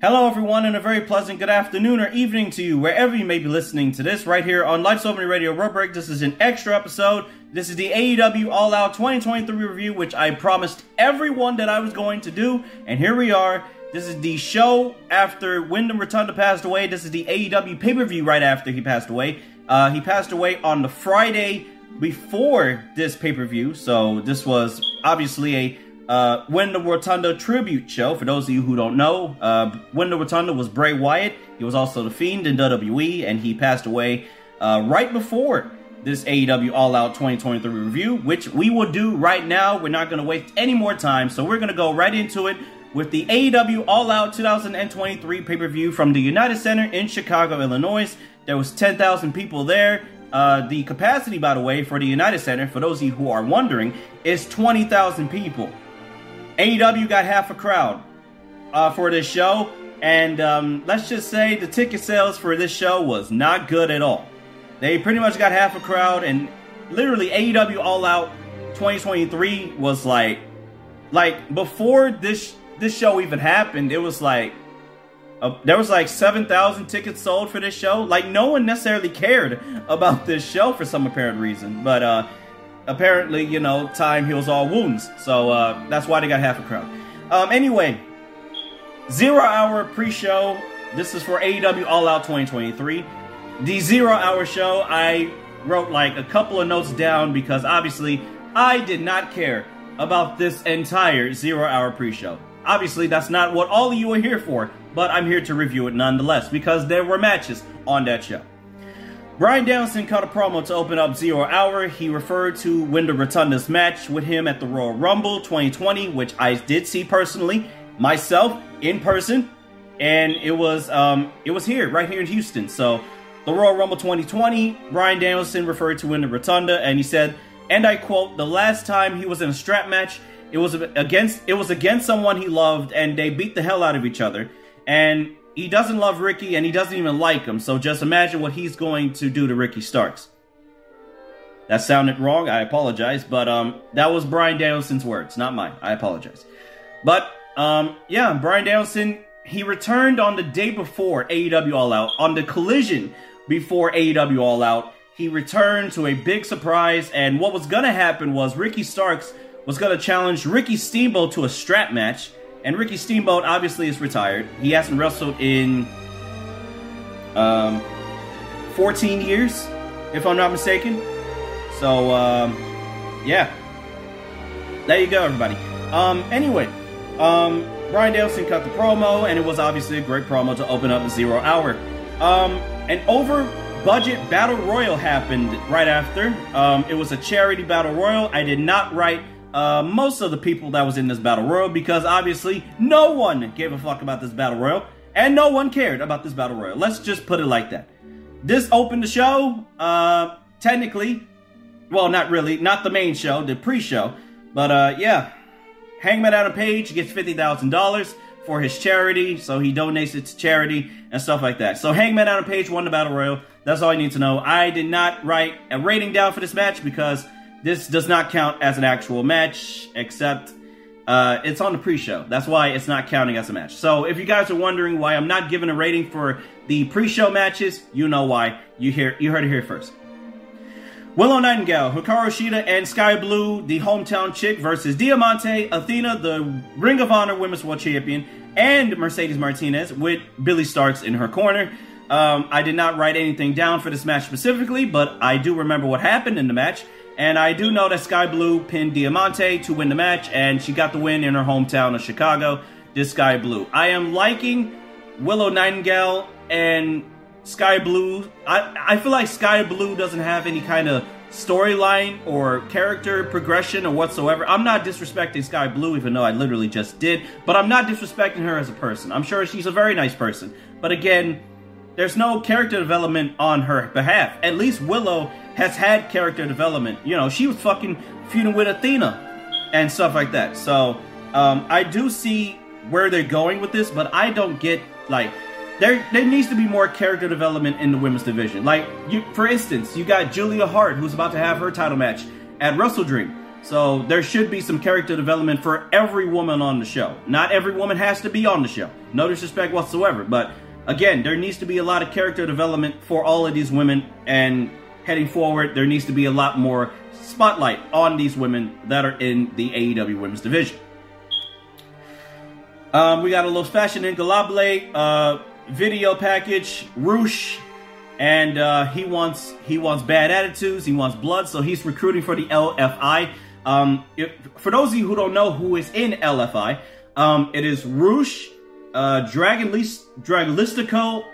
Hello, everyone, and a very pleasant good afternoon or evening to you, wherever you may be listening to this, right here on Life's Opening Radio Rope Break. This is an extra episode. This is the AEW All Out 2023 review, which I promised everyone that I was going to do, and here we are. This is the show after Wyndham Rotunda passed away. This is the AEW pay per view right after he passed away. Uh, he passed away on the Friday before this pay per view, so this was obviously a uh, Wyndham Rotunda tribute show. For those of you who don't know, uh, Wyndham Rotunda was Bray Wyatt. He was also the Fiend in WWE, and he passed away uh, right before this AEW All Out 2023 review, which we will do right now. We're not going to waste any more time, so we're going to go right into it with the AEW All Out 2023 pay per view from the United Center in Chicago, Illinois. There was 10,000 people there. Uh, the capacity, by the way, for the United Center, for those of you who are wondering, is 20,000 people. AEW got half a crowd uh, for this show, and um, let's just say the ticket sales for this show was not good at all. They pretty much got half a crowd, and literally AEW All Out 2023 was like, like before this this show even happened, it was like uh, there was like 7,000 tickets sold for this show. Like no one necessarily cared about this show for some apparent reason, but uh, apparently, you know, time heals all wounds. So uh, that's why they got half a crowd. Um, anyway, zero hour pre show. This is for AEW All Out 2023. The zero hour show, I wrote like a couple of notes down because obviously I did not care about this entire zero hour pre show. Obviously, that's not what all of you are here for, but I'm here to review it nonetheless because there were matches on that show. Bryan Danielson cut a promo to open up Zero Hour. He referred to Wyndham Rotunda's match with him at the Royal Rumble 2020, which I did see personally, myself, in person, and it was um, it was here, right here in Houston. So, the Royal Rumble 2020, Bryan Danielson referred to Wyndham Rotunda, and he said, and I quote, "The last time he was in a strap match, it was against it was against someone he loved, and they beat the hell out of each other." And he doesn't love Ricky and he doesn't even like him. So just imagine what he's going to do to Ricky Starks. That sounded wrong. I apologize, but um, that was Bryan Danielson's words, not mine. I apologize. But um, yeah, Bryan Danielson he returned on the day before AEW All Out on the collision before AEW All Out. He returned to a big surprise, and what was gonna happen was Ricky Starks was gonna challenge Ricky Steamboat to a strap match and Ricky Steamboat obviously is retired. He hasn't wrestled in um, 14 years, if I'm not mistaken. So, um, yeah. There you go, everybody. Um, anyway, um, Bryan Danielson cut the promo, and it was obviously a great promo to open up Zero Hour. Um, an over budget battle royal happened right after. Um, it was a charity battle royal. I did not write uh, most of the people that was in this battle royal because obviously no one gave a fuck about this battle royal and no one cared about this battle royal. Let's just put it like that. This opened the show. Uh, technically, well, not really, not the main show, the pre-show, but uh, yeah, Hangman Adam Page gets fifty thousand dollars for his charity, so he donates it to charity and stuff like that. So Hangman Adam Page won the battle royal. That's all you need to know. I did not write a rating down for this match because this does not count as an actual match, except uh, it's on the pre-show. That's why it's not counting as a match. So if you guys are wondering why I'm not giving a rating for the pre-show matches, you know why. You hear you heard it here first. Willow Nightingale, Hikaru Shida, and Skye Blue, the hometown chick, versus Diamante, Athena, the Ring of Honor Women's World Champion, and Mercedes Martinez with Billie Starkz in her corner. Um, I did not write anything down for this match specifically, but I do remember what happened in the match. And I do know that Skye Blue pinned Diamante to win the match, and she got the win in her hometown of Chicago. This Skye Blue. I am liking Willow Nightingale and Skye Blue. I, I feel like Skye Blue doesn't have any kind of storyline or character progression or whatsoever. I'm not disrespecting Skye Blue, even though I literally just did, but I'm not disrespecting her as a person. I'm sure she's a very nice person. But again, there's no character development on her behalf. At least Willow has had character development. You know, she was fucking feuding with Athena and stuff like that. So um, I do see where they're going with this, but I don't get like there there needs to be more character development in the women's division. Like you, for instance, you got Julia Hart who's about to have her title match at Wrestle Dream. So there should be some character development for every woman on the show. Not every woman has to be on the show. No disrespect whatsoever. But again, there needs to be a lot of character development for all of these women. And heading forward, there needs to be a lot more spotlight on these women that are in the AEW Women's Division. Um, we got a Los Fashion Ingolable uh, video package. Rush and uh, he wants he wants bad attitudes. He wants blood, so he's recruiting for the LFI. Um, if, for those of you who don't know who is in LFI, um, it is Rush, uh, Dragon Dragolistico.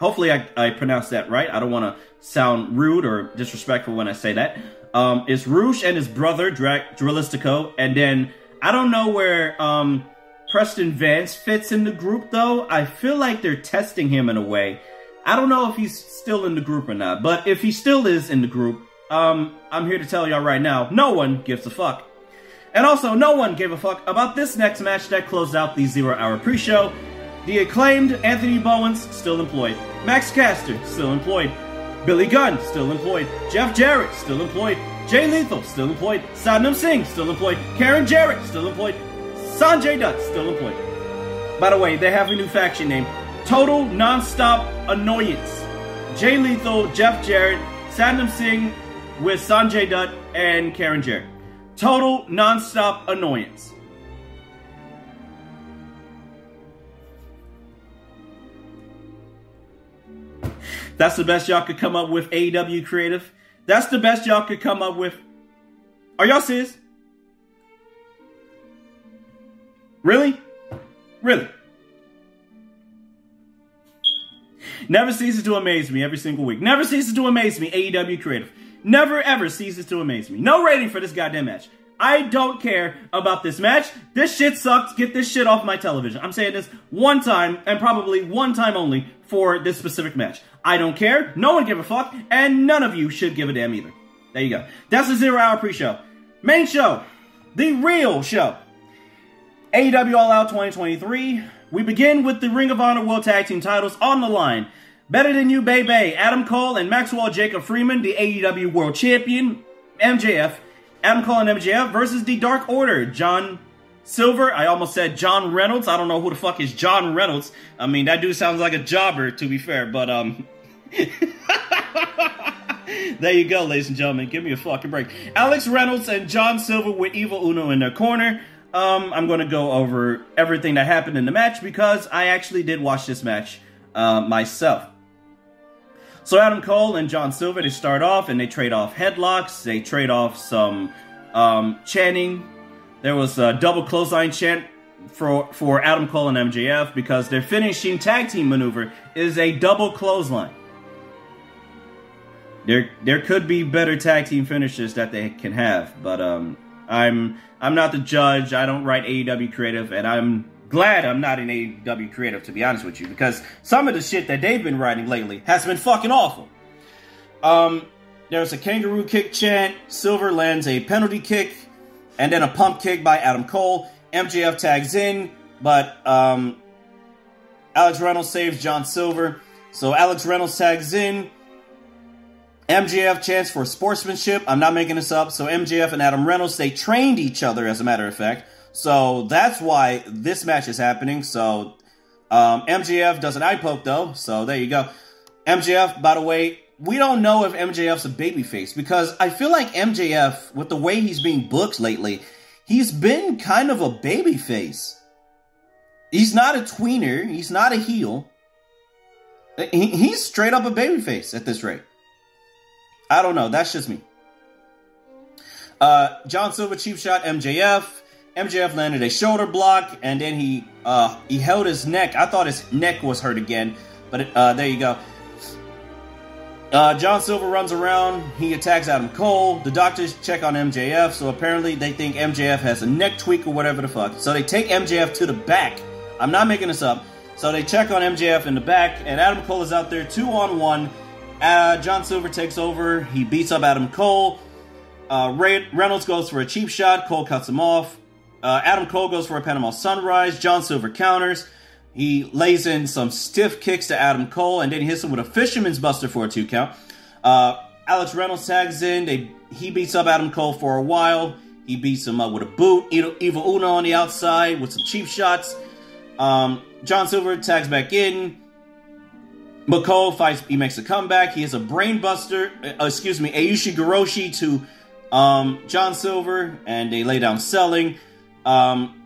Hopefully, I, I pronounced that right. I don't want to sound rude or disrespectful when I say that. Um, it's Rush and his brother Dra- Dragolistico, and then I don't know where um, Preston Vance fits in the group though. I feel like they're testing him in a way. I don't know if he's still in the group or not, but if he still is in the group, um, I'm here to tell y'all right now, no one gives a fuck. And also, no one gave a fuck about this next match that closed out the zero hour pre show. The acclaimed Anthony Bowens, still employed. Max Caster, still employed. Billy Gunn, still employed. Jeff Jarrett, still employed. Jay Lethal, still employed. Satnam Singh, still employed. Karen Jarrett, still employed. Sanjay Dutt, still employed. By the way, they have a new faction name Total Nonstop Annoyance. Jay Lethal, Jeff Jarrett, Satnam Singh, with Sanjay Dutt and Karen Jarrett. Total nonstop annoyance. That's the best y'all could come up with, AEW Creative. That's the best y'all could come up with. Are y'all serious? Really? Really? Never ceases to amaze me every single week. Never ceases to amaze me, AEW Creative never ever ceases to amaze me. No rating for this goddamn match. I don't care about this match. This shit sucks. Get this shit off my television. I'm saying this one time and probably one time only for this specific match. I don't care. No one give a fuck. And none of you should give a damn either. There you go. That's the zero hour pre-show. Main show. The real show. AEW All Out 2023. We begin with the Ring of Honor World Tag Team titles on the line. Better Than You, Baby, Adam Cole and Maxwell Jacob Friedman, the AEW World Champion, MJF, Adam Cole and MJF versus the Dark Order, John Silver. I almost said John Reynolds. I don't know who the fuck is John Reynolds. I mean, that dude sounds like a jobber, to be fair, but, um. there you go, ladies and gentlemen. Give me a fucking break. Alex Reynolds and John Silver with Evil Uno in their corner. Um, I'm going to go over everything that happened in the match because I actually did watch this match uh, myself. So Adam Cole and John Silver, they start off and they trade off headlocks. They trade off some um, chanting. There was a double clothesline chant for for Adam Cole and MJF because their finishing tag team maneuver is a double clothesline. There there could be better tag team finishes that they can have, but um, I'm I'm not the judge. I don't write AEW creative, and I'm glad I'm not in AEW creative, to be honest with you, because some of the shit that they've been writing lately has been fucking awful. Um, there's a kangaroo kick chant, Silver lands a penalty kick, and then a pump kick by Adam Cole. MJF tags in, but um, Alex Reynolds saves John Silver. So Alex Reynolds tags in. MJF chance for sportsmanship. I'm not making this up. So MJF and Adam Reynolds, they trained each other, as a matter of fact. So that's why this match is happening. So um, MJF does an eye poke though. So there you go. MJF, by the way, we don't know if MJF's a babyface because I feel like MJF, with the way he's being booked lately, he's been kind of a babyface. He's not a tweener. He's not a heel. He, he's straight up a babyface at this rate. I don't know. That's just me. Uh, John Silver cheap shot MJF. MJF landed a shoulder block, and then he uh, he held his neck. I thought his neck was hurt again, but uh, there you go. Uh, John Silver runs around. He attacks Adam Cole. The doctors check on MJF, so apparently they think MJF has a neck tweak or whatever the fuck. So they take MJF to the back. I'm not making this up. So they check on MJF in the back, and Adam Cole is out there two on one. Uh, John Silver takes over. He beats up Adam Cole. Uh, Ray- Reynolds goes for a cheap shot. Cole cuts him off. Uh, Adam Cole goes for a Panama Sunrise. John Silver counters. He lays in some stiff kicks to Adam Cole and then he hits him with a Fisherman's Buster for a two count. Uh, Alex Reynolds tags in. They he beats up Adam Cole for a while. He beats him up with a boot. Evil Uno on the outside with some cheap shots. Um, John Silver tags back in. McCole fights. He makes a comeback. He has a brainbuster. Uh, excuse me, Ayushi Ushigoroshi to um, John Silver, and they lay down selling. Um,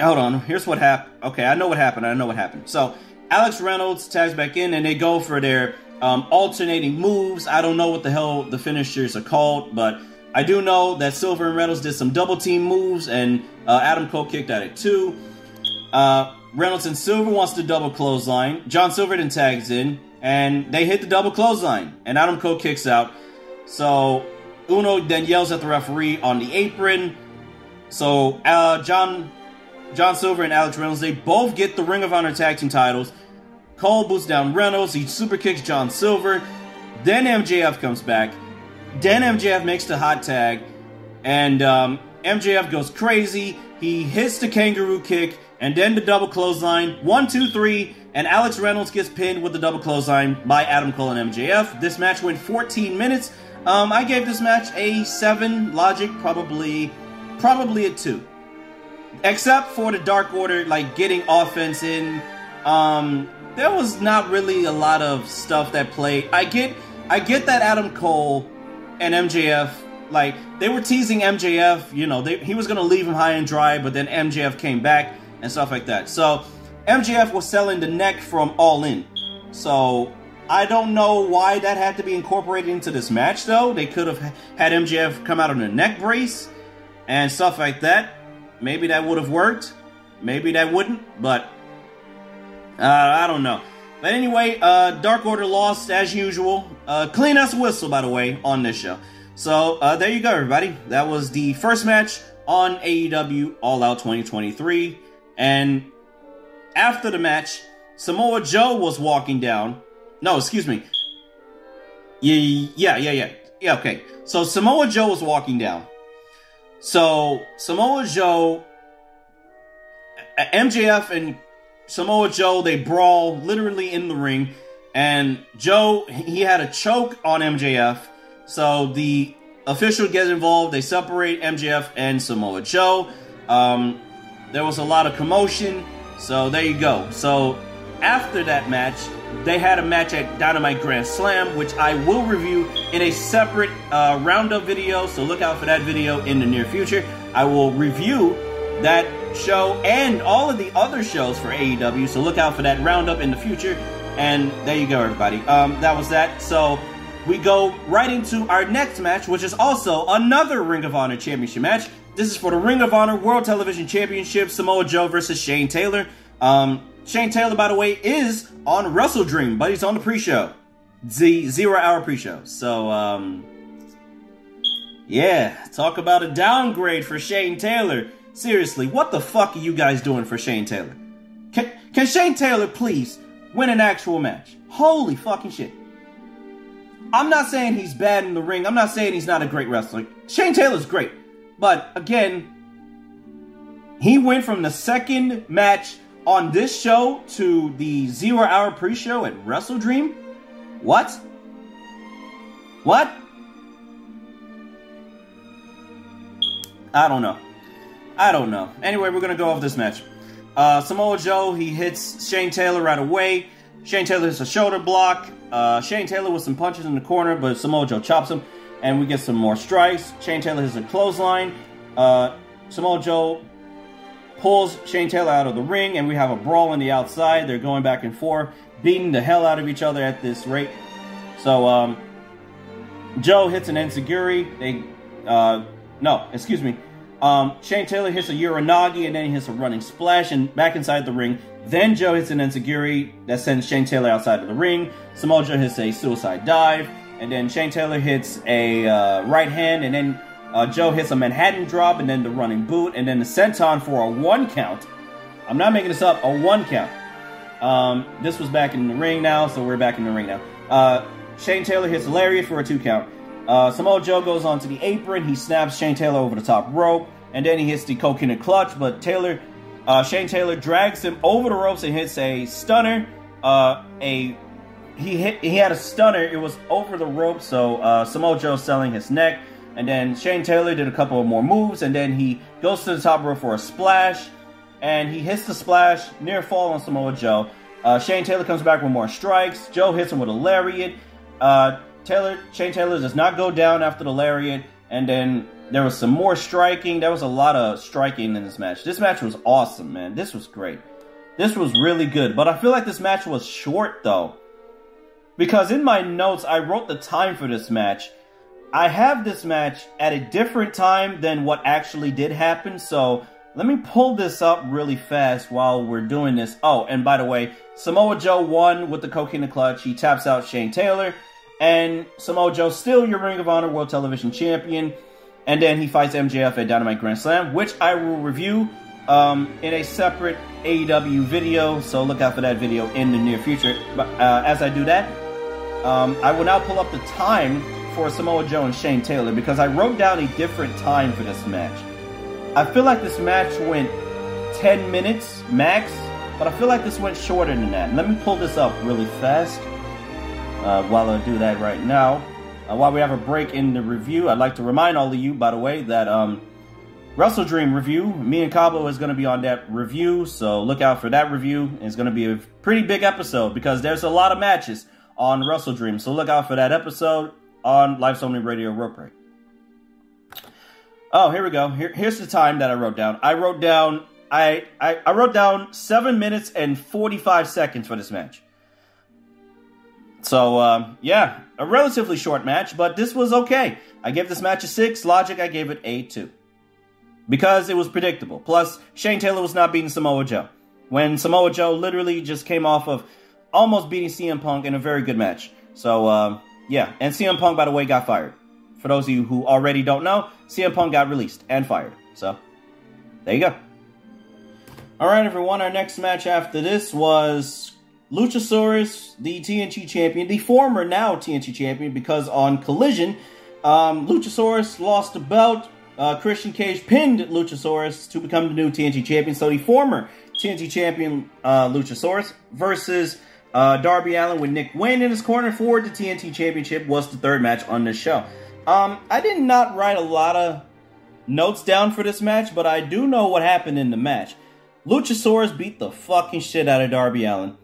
hold on. Here's what happened. Okay, I know what happened. I know what happened. So Alex Reynolds tags back in, and they go for their um, alternating moves. I don't know what the hell the finishers are called, but I do know that Silver and Reynolds did some double team moves, and uh, Adam Cole kicked at it too. Uh, Reynolds and Silver wants the double clothesline. John Silver then tags in, and they hit the double clothesline, and Adam Cole kicks out. So Uno then yells at the referee on the apron. So uh, John John Silver and Alex Reynolds they both get the Ring of Honor tag team titles. Cole boots down Reynolds. He super kicks John Silver. Then MJF comes back. Then MJF makes the hot tag, and um, MJF goes crazy. He hits the kangaroo kick and then the double clothesline. One, two, three, and Alex Reynolds gets pinned with the double clothesline by Adam Cole and MJF. This match went 14 minutes. Um, I gave this match a seven. Logic probably, probably a two, except for the Dark Order like getting offense in. Um, there was not really a lot of stuff that played. I get, I get that Adam Cole and MJF like they were teasing MJF. You know, they, he was gonna leave him high and dry, but then MJF came back and stuff like that. So MJF was selling the neck from All In. So I don't know why that had to be incorporated into this match, though. They could have had MJF come out on a neck brace and stuff like that. Maybe that would have worked. Maybe that wouldn't, but uh, I don't know. But anyway, uh, Dark Order lost as usual. Uh, clean as a whistle, by the way, on this show. So uh, there you go, everybody. That was the first match on AEW All Out 2023. And after the match, Samoa Joe was walking down no, excuse me. Yeah, yeah, yeah, yeah. Yeah, okay. So Samoa Joe was walking down. So Samoa Joe, MJF and Samoa Joe, they brawl literally in the ring. And Joe, he had a choke on MJF. So the official gets involved. They separate MJF and Samoa Joe. Um, there was a lot of commotion. So there you go. So after that match, they had a match at Dynamite Grand Slam, which I will review in a separate uh, roundup video. So look out for that video in the near future. I will review that show and all of the other shows for AEW. So look out for that roundup in the future. And there you go, everybody. Um, that was that. So we go right into our next match, which is also another Ring of Honor Championship match. This is for the Ring of Honor World Television Championship, Samoa Joe versus Shane Taylor. Um, Shane Taylor, by the way, is on Wrestle Dream, but he's on the pre-show, the zero-hour pre-show. So, um, yeah, talk about a downgrade for Shane Taylor. Seriously, what the fuck are you guys doing for Shane Taylor? Can, can Shane Taylor please win an actual match? Holy fucking shit. I'm not saying he's bad in the ring. I'm not saying he's not a great wrestler. Shane Taylor's great. But again, he went from the second match on this show to the zero hour pre show at Wrestle Dream? What? What? I don't know. I don't know. Anyway, we're gonna go off this match. Uh, Samoa Joe he hits Shane Taylor right away. Shane Taylor hits a shoulder block. Uh, Shane Taylor with some punches in the corner, but Samoa Joe chops him, and we get some more strikes. Shane Taylor hits a clothesline. Uh, Samoa Joe pulls Shane Taylor out of the ring, and we have a brawl on the outside. They're going back and forth, beating the hell out of each other at this rate. So, um, Joe hits an Enzuigiri. They, uh, no, excuse me. Um, Shane Taylor hits a Uranage, and then he hits a running splash and back inside the ring. Then Joe hits an Enzuigiri that sends Shane Taylor outside of the ring. Samoa Joe hits a suicide dive, and then Shane Taylor hits a uh, right hand, and then uh, Joe hits a Manhattan drop and then the running boot and then the senton for a one count. I'm not making this up, a one count. Um, this was back in the ring now, so we're back in the ring now. Uh, Shane Taylor hits Lariat for a two count. Uh, Samoa Joe goes onto the apron. He snaps Shane Taylor over the top rope, and then he hits the coquina clutch. But Taylor, uh, Shane Taylor drags him over the ropes and hits a stunner, uh, a he hit. He had a stunner. It was over the rope, so uh, Samoa Joe selling his neck. And then Shane Taylor did a couple of more moves, and then he goes to the top rope for a splash, and he hits the splash, near fall on Samoa Joe. Uh, Shane Taylor comes back with more strikes. Joe hits him with a lariat. Uh, Taylor, Shane Taylor does not go down after the lariat, and then there was some more striking. There was a lot of striking in this match. This match was awesome, man. This was great. This was really good, but I feel like this match was short though. Because in my notes, I wrote the time for this match. I have this match at a different time than what actually did happen, so let me pull this up really fast while we're doing this. Oh, and by the way, Samoa Joe won with the coquina clutch. He taps out Shane Taylor, and Samoa Joe still your Ring of Honor World Television Champion. And then he fights MJF at Dynamite Grand Slam, which I will review um, in a separate AEW video. So look out for that video in the near future. But uh, as I do that, um, I will now pull up the time for Samoa Joe and Shane Taylor because I wrote down a different time for this match. I feel like this match went 10 minutes max, but I feel like this went shorter than that. Let me pull this up really fast uh, while I do that right now. Uh, while we have a break in the review, I'd like to remind all of you, by the way, that um, Wrestle Dream review, me and Cabo is going to be on that review, so look out for that review. It's going to be a pretty big episode because there's a lot of matches on Wrestle Dream, so look out for that episode on Life's Only Radio Rope Break. Oh, here we go. Here, here's the time that I wrote down. I wrote down I, I, I wrote down seven minutes and forty five seconds for this match. So, uh, yeah, a relatively short match, but this was okay. I gave this match a 6. Logic, I gave it a 2. Because it was predictable. Plus, Shane Taylor was not beating Samoa Joe. When Samoa Joe literally just came off of almost beating CM Punk in a very good match. So, uh, yeah. And CM Punk, by the way, got fired. For those of you who already don't know, CM Punk got released and fired. So, there you go. Alright, everyone. Our next match after this was Luchasaurus, the TNT champion, the former now TNT champion, because on Collision, um, Luchasaurus lost the belt. Uh, Christian Cage pinned Luchasaurus to become the new TNT champion. So the former TNT champion uh, Luchasaurus versus uh, Darby Allin with Nick Wayne in his corner for the TNT championship was the third match on this show. Um, I did not write a lot of notes down for this match, but I do know what happened in the match. Luchasaurus beat the fucking shit out of Darby Allin.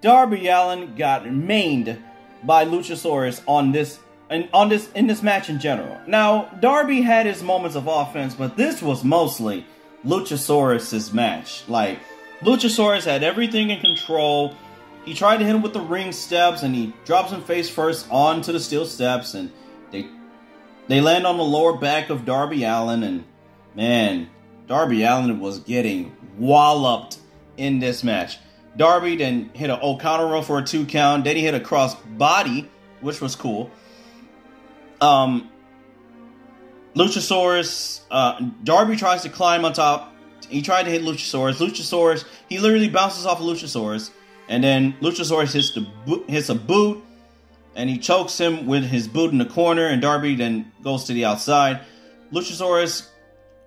Darby Allin got maimed by Luchasaurus on this and on this in this match in general. Now, Darby had his moments of offense, but this was mostly Luchasaurus's match. Like Luchasaurus had everything in control. He tried to hit him with the ring steps and he drops him face first onto the steel steps and they they land on the lower back of Darby Allin, and man, Darby Allin was getting walloped in this match. Darby then hit an O'Connor roll for a two count. Then he hit a cross body, which was cool. Um, Luchasaurus, uh, Darby tries to climb on top. He tried to hit Luchasaurus. Luchasaurus, he literally bounces off of Luchasaurus, and then Luchasaurus hits the hits a boot, and he chokes him with his boot in the corner. And Darby then goes to the outside. Luchasaurus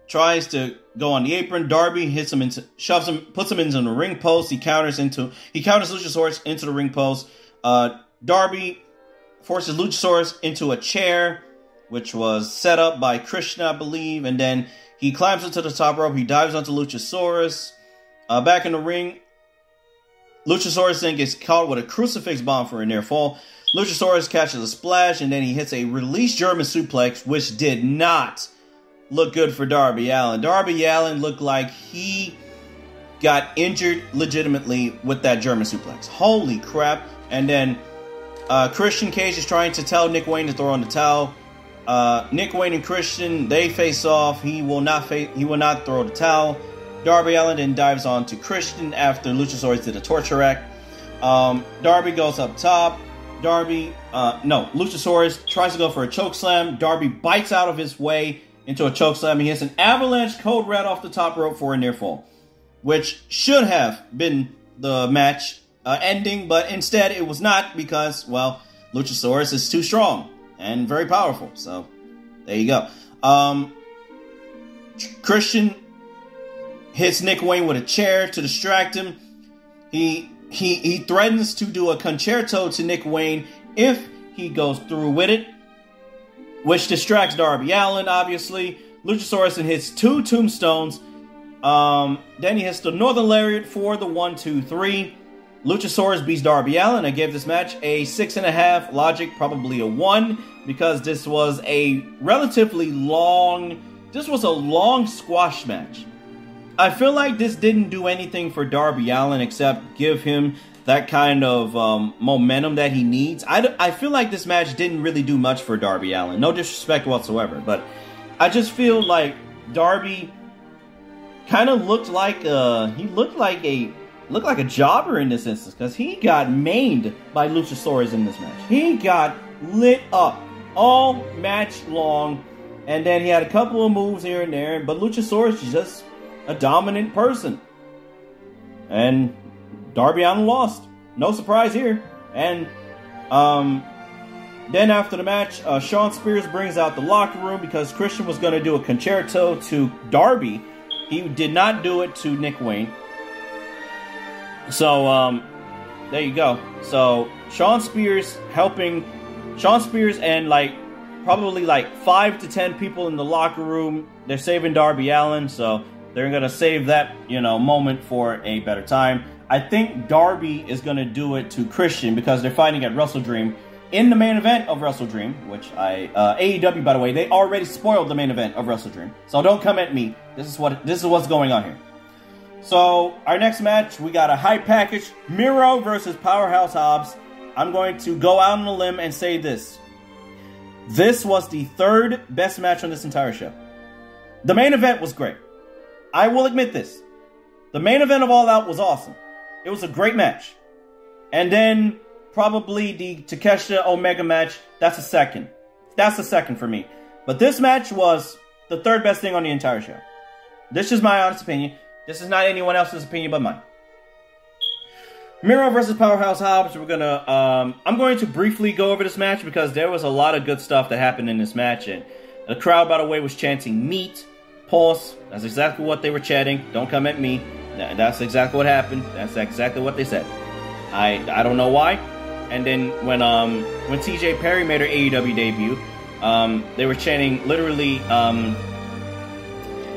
tries to go on the apron. Darby hits him into, shoves him, puts him into the ring post. He counters into, he counters Luchasaurus into the ring post. Uh, Darby forces Luchasaurus into a chair, which was set up by Krishna, I believe, and then he climbs into the top rope. He dives onto Luchasaurus. Uh, back in the ring, Luchasaurus then gets caught with a crucifix bomb for a near fall. Luchasaurus catches a splash, and then he hits a release German suplex, which did not look good for Darby Allin. Darby Allin looked like he got injured legitimately with that German suplex. Holy crap. And then uh, Christian Cage is trying to tell Nick Wayne to throw in the towel. Uh, Nick Wayne and Christian they face off. He will not fa- he will not throw the towel. Darby Allin then dives on to Christian after Luchasaurus did a torture rack. Um, Darby goes up top. Darby, uh, no, Luchasaurus tries to go for a choke slam. Darby bites out of his way into a choke slam. He hits an avalanche code red off the top rope for a near fall, which should have been the match uh, ending, but instead it was not because, well, Luchasaurus is too strong and very powerful. So there you go. Um, Christian hits Nick Wayne with a chair to distract him. He he he threatens to do a Con-Chair-To Nick Wayne if he goes through with it, which distracts Darby Allin, Obviously, Luchasaurus hits two tombstones. Um, then he hits the Northern Lariat for the one, two, three. Luchasaurus beats Darby Allin. I gave this match a six and a half. Logic probably a one because this was a relatively long. This was a long squash match. I feel like this didn't do anything for Darby Allin except give him that kind of um, momentum that he needs. I, I feel like this match didn't really do much for Darby Allin. No disrespect whatsoever, but I just feel like Darby kind of looked like uh he looked like a looked like a jobber in this instance because he got maimed by Luchasaurus in this match. He got lit up all match long, and then he had a couple of moves here and there, but Luchasaurus just a dominant person. And Darby Allin lost. No surprise here. And um, then after the match, uh, Shawn Spears brings out the locker room because Christian was going to do a Con-Chair-To Darby. He did not do it to Nick Wayne. So um, there you go. So Shawn Spears helping Shawn Spears and like probably like five to ten people in the locker room. They're saving Darby Allin. So they're going to save that, you know, moment for a better time. I think Darby is going to do it to Christian because they're fighting at Wrestle Dream in the main event of Wrestle Dream, which I uh, AEW by the way, they already spoiled the main event of Wrestle Dream. So don't come at me. This is what this is what's going on here. So our next match, we got a hype package: Miro versus Powerhouse Hobbs. I'm going to go out on a limb and say this: this was the third best match on this entire show. The main event was great. I will admit this. The main event of All Out was awesome. It was a great match. And then probably the Takeshita Omega match, that's a second. That's a second for me. But this match was the third best thing on the entire show. This is my honest opinion. This is not anyone else's opinion but mine. Miro versus Powerhouse Hobbs. We're gonna. Um, I'm going to briefly go over this match because there was a lot of good stuff that happened in this match, and the crowd, by the way, was chanting "meat." Pause. That's exactly what they were chatting. Don't come at me. That's exactly what happened. That's exactly what they said. I I don't know why. And then when um when CJ Perry made her AEW debut, um they were chanting literally um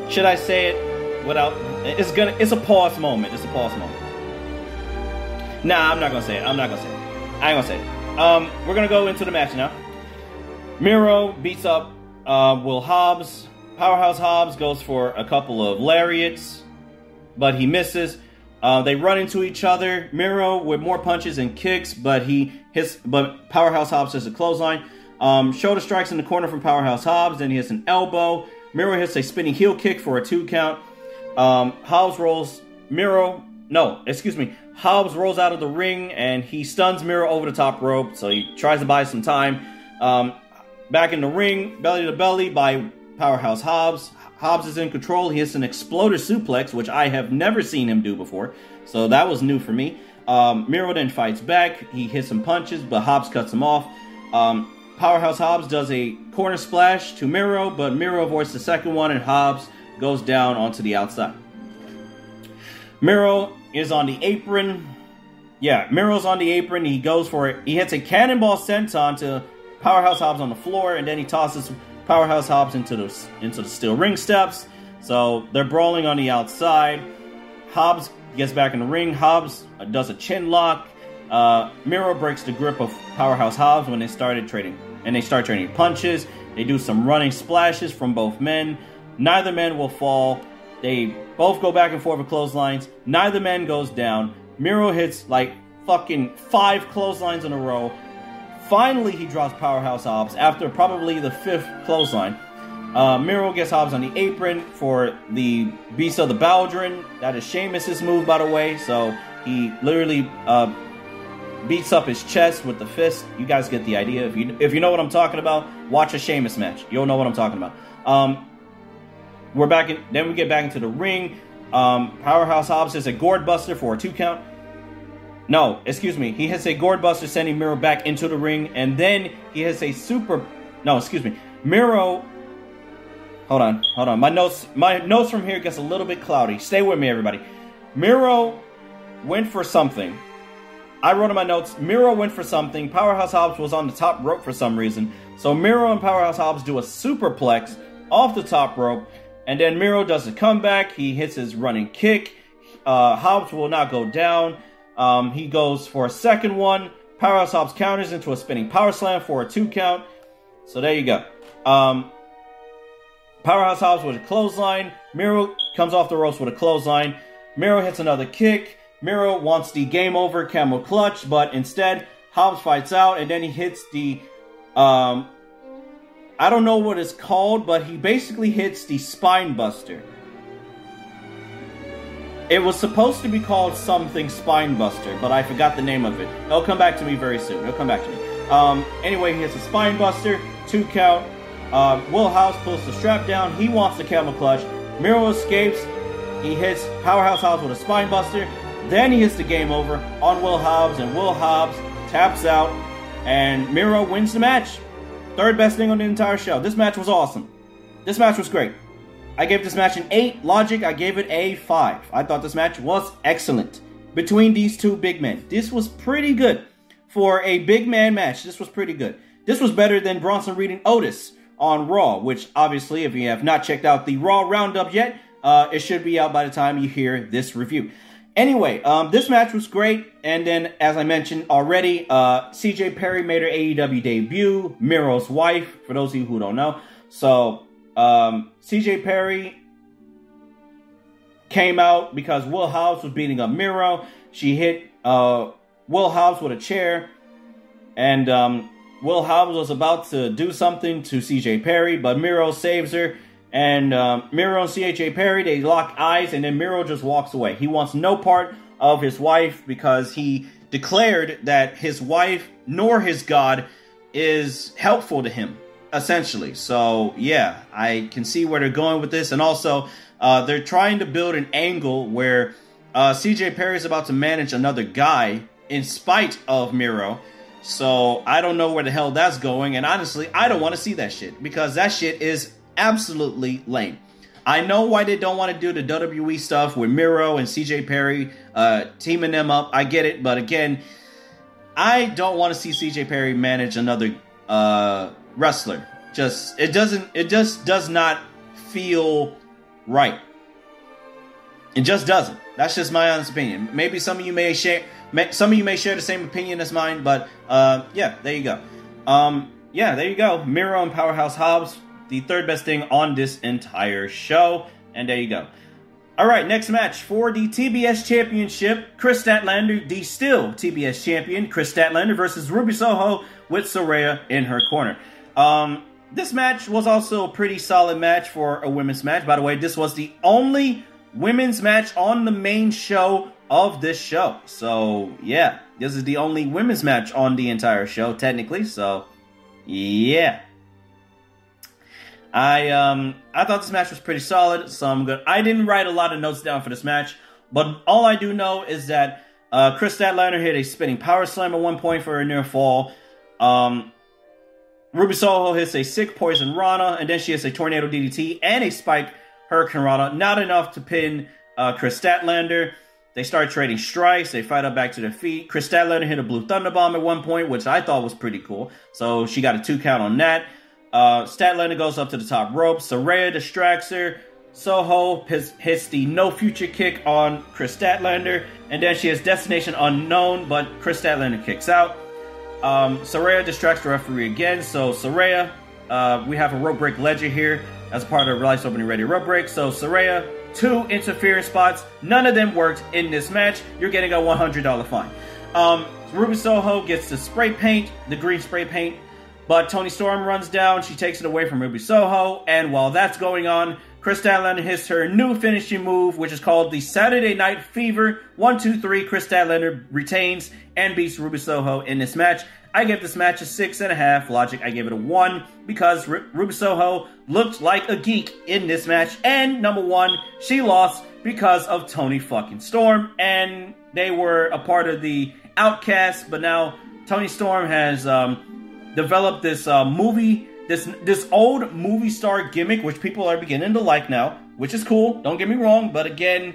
should I say it without it's gonna it's a pause moment. It's a pause moment. Nah, I'm not gonna say it. I'm not gonna say it. I ain't gonna say it. Um we're gonna go into the match now. Miro beats up uh, Will Hobbs Powerhouse Hobbs goes for a couple of lariats, but he misses. Uh, they run into each other. Miro with more punches and kicks, but he hits. But Powerhouse Hobbs hits a clothesline. Um, shoulder strikes in the corner from Powerhouse Hobbs. Then he hits an elbow. Miro hits a spinning heel kick for a two count. Um, Hobbs rolls Miro. No, excuse me. Hobbs rolls out of the ring and he stuns Miro over the top rope. So he tries to buy some time. Um, back in the ring, belly to belly by Powerhouse Hobbs. Hobbs is in control. He hits an exploder suplex, which I have never seen him do before. So that was new for me. Um, Miro then fights back. He hits some punches, but Hobbs cuts him off. Um, Powerhouse Hobbs does a corner splash to Miro, but Miro avoids the second one, and Hobbs goes down onto the outside. Miro is on the apron. Yeah, Miro's on the apron. He goes for it. He hits a cannonball senton to Powerhouse Hobbs on the floor, and then he tosses Powerhouse Hobbs into the into the steel ring steps. So they're brawling on the outside. Hobbs gets back in the ring. Hobbs uh, does a chin lock. Uh, Miro breaks the grip of Powerhouse Hobbs when they started trading, and they start trading punches. They do some running splashes from both men. Neither man will fall. They both go back and forth with clotheslines. Neither man goes down. Miro hits like fucking five clotheslines in a row. Finally, he drops Powerhouse Hobbs after probably the fifth clothesline. Uh, Miro gets Hobbs on the apron for the Beast of the Baldwin. That is Sheamus's move, by the way. So he literally uh, beats up his chest with the fist. You guys get the idea. If you if you know what I'm talking about, watch a Sheamus match. You'll know what I'm talking about. Um, we're back in. Then we get back into the ring. Um, Powerhouse Hobbs is a gourd buster for a two count. No, excuse me. He hits a gourd buster, sending Miro back into the ring, and then he hits a super. No, excuse me. Miro. Hold on, hold on. My notes, my notes from here gets a little bit cloudy. Stay with me, everybody. Miro went for something, I wrote in my notes, Miro went for something. Powerhouse Hobbs was on the top rope for some reason. So Miro and Powerhouse Hobbs do a superplex off the top rope. And then Miro does a comeback. He hits his running kick. Uh, Hobbs will not go down. Um, he goes for a second one. Powerhouse Hobbs counters into a spinning power slam for a two count. So there you go. Um, Powerhouse Hobbs with a clothesline. Miro comes off the ropes with a clothesline. Miro hits another kick. Miro wants the game over camel clutch, but instead Hobbs fights out and then he hits the um I don't know what it's called, but he basically hits the spine buster. It was supposed to be called something spine buster, but I forgot the name of it. It'll come back to me very soon. It'll come back to me. Um, anyway, he hits a spine buster, two count. Uh, Will Hobbs pulls the strap down. He wants the camel clutch. Miro escapes. He hits Powerhouse Hobbs with a spine buster. Then he hits the game over on Will Hobbs, and Will Hobbs taps out, and Miro wins the match. Third best thing on the entire show. This match was awesome. This match was great. I gave this match an 8. Logic, I gave it a 5. I thought this match was excellent between these two big men. This was pretty good for a big man match. This was pretty good. This was better than Bronson Reed and Otis on Raw, which obviously, if you have not checked out the Raw Roundup yet, uh, it should be out by the time you hear this review. Anyway, um, this match was great, and then as I mentioned already, uh, CJ Perry made her AEW debut. Miro's wife, for those of you who don't know. So um, CJ Perry came out because Will Hobbs was beating up Miro. She hit uh, Will Hobbs with a chair, and um, Will Hobbs was about to do something to CJ Perry, but Miro saves her and um, Miro and CJ Perry they lock eyes, and then Miro just walks away. He wants no part of his wife because he declared that his wife nor his God is helpful to him, essentially. So yeah, I can see where they're going with this, and also uh, they're trying to build an angle where uh, CJ Perry is about to manage another guy in spite of Miro. So I don't know where the hell that's going, and honestly, I don't want to see that shit because that shit is absolutely lame. I know why they don't want to do the WWE stuff with Miro and CJ Perry uh, teaming them up. I get it, but again, I don't want to see CJ Perry manage another uh, wrestler. Just it doesn't. It just does not feel right. It just doesn't. That's just my honest opinion. Maybe some of you may share. Some of you may share the same opinion as mine, but uh, yeah, there you go. Um, yeah, there you go. Miro and Powerhouse Hobbs the third best thing on this entire show. And there you go. All right, next match for the TBS Championship. Kris Statlander, the still TBS champion, Kris Statlander versus Ruby Soho with Saraya in her corner. Um, this match was also a pretty solid match for a women's match. By the way, this was the only women's match on the main show of this show. So, yeah, this is the only women's match on the entire show, technically. So, yeah. I um I thought this match was pretty solid, so I'm good. I didn't write a lot of notes down for this match, but all I do know is that uh, Kris Statlander hit a spinning power slam at one point for a near fall. Um, Ruby Soho hits a sick poison Rana, and then she hits a tornado DDT and a spike Hurricane Rana. Not enough to pin uh, Kris Statlander. They start trading strikes. They fight up back to their feet. Kris Statlander hit a blue thunder bomb at one point, which I thought was pretty cool. So she got a two count on that. Uh, Statlander goes up to the top rope. Saraya distracts her. Soho hits, the no future kick on Kris Statlander. And then she has destination unknown, but Kris Statlander kicks out. Um, Saraya distracts the referee again. So Saraya, uh, we have a rope break ledger here as part of Life's Opening Radio rope break. So Saraya, two interference spots. None of them worked in this match. You're getting a $100 fine. Um, Ruby Soho gets the spray paint, the green spray paint but Toni Storm runs down, she takes it away from Ruby Soho, and while that's going on, Kris Statlander hits her new finishing move, which is called the Saturday Night Fever. One, two, three. Kris Statlander retains and beats Ruby Soho in this match. I give this match a six and a half. Logic, I give it a one because R- Ruby Soho looked like a geek in this match. And number one, she lost because of Toni fucking Storm, and they were a part of the Outcast. But now Toni Storm has um, developed this uh, movie, this this old movie star gimmick, which people are beginning to like now, which is cool. Don't get me wrong, but again,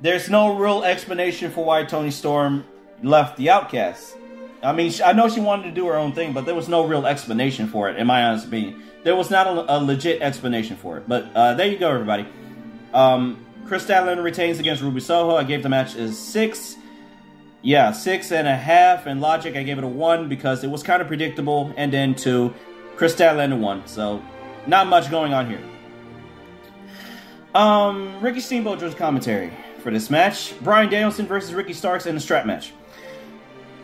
there's no real explanation for why Toni Storm left the Outcasts. I mean, I know she wanted to do her own thing, but there was no real explanation for it, in my honest opinion. There was not a, a legit explanation for it. But uh, there you go, everybody. Um, Kris Statlander retains against Ruby Soho. I gave the match a six. Yeah, six and a half. And Logic, I gave it a one because it was kind of predictable. And then two, Kris Statlander one. So not much going on here. Um, Ricky Steamboat was commentary for this match. Bryan Danielson versus Ricky Starks in a strap match.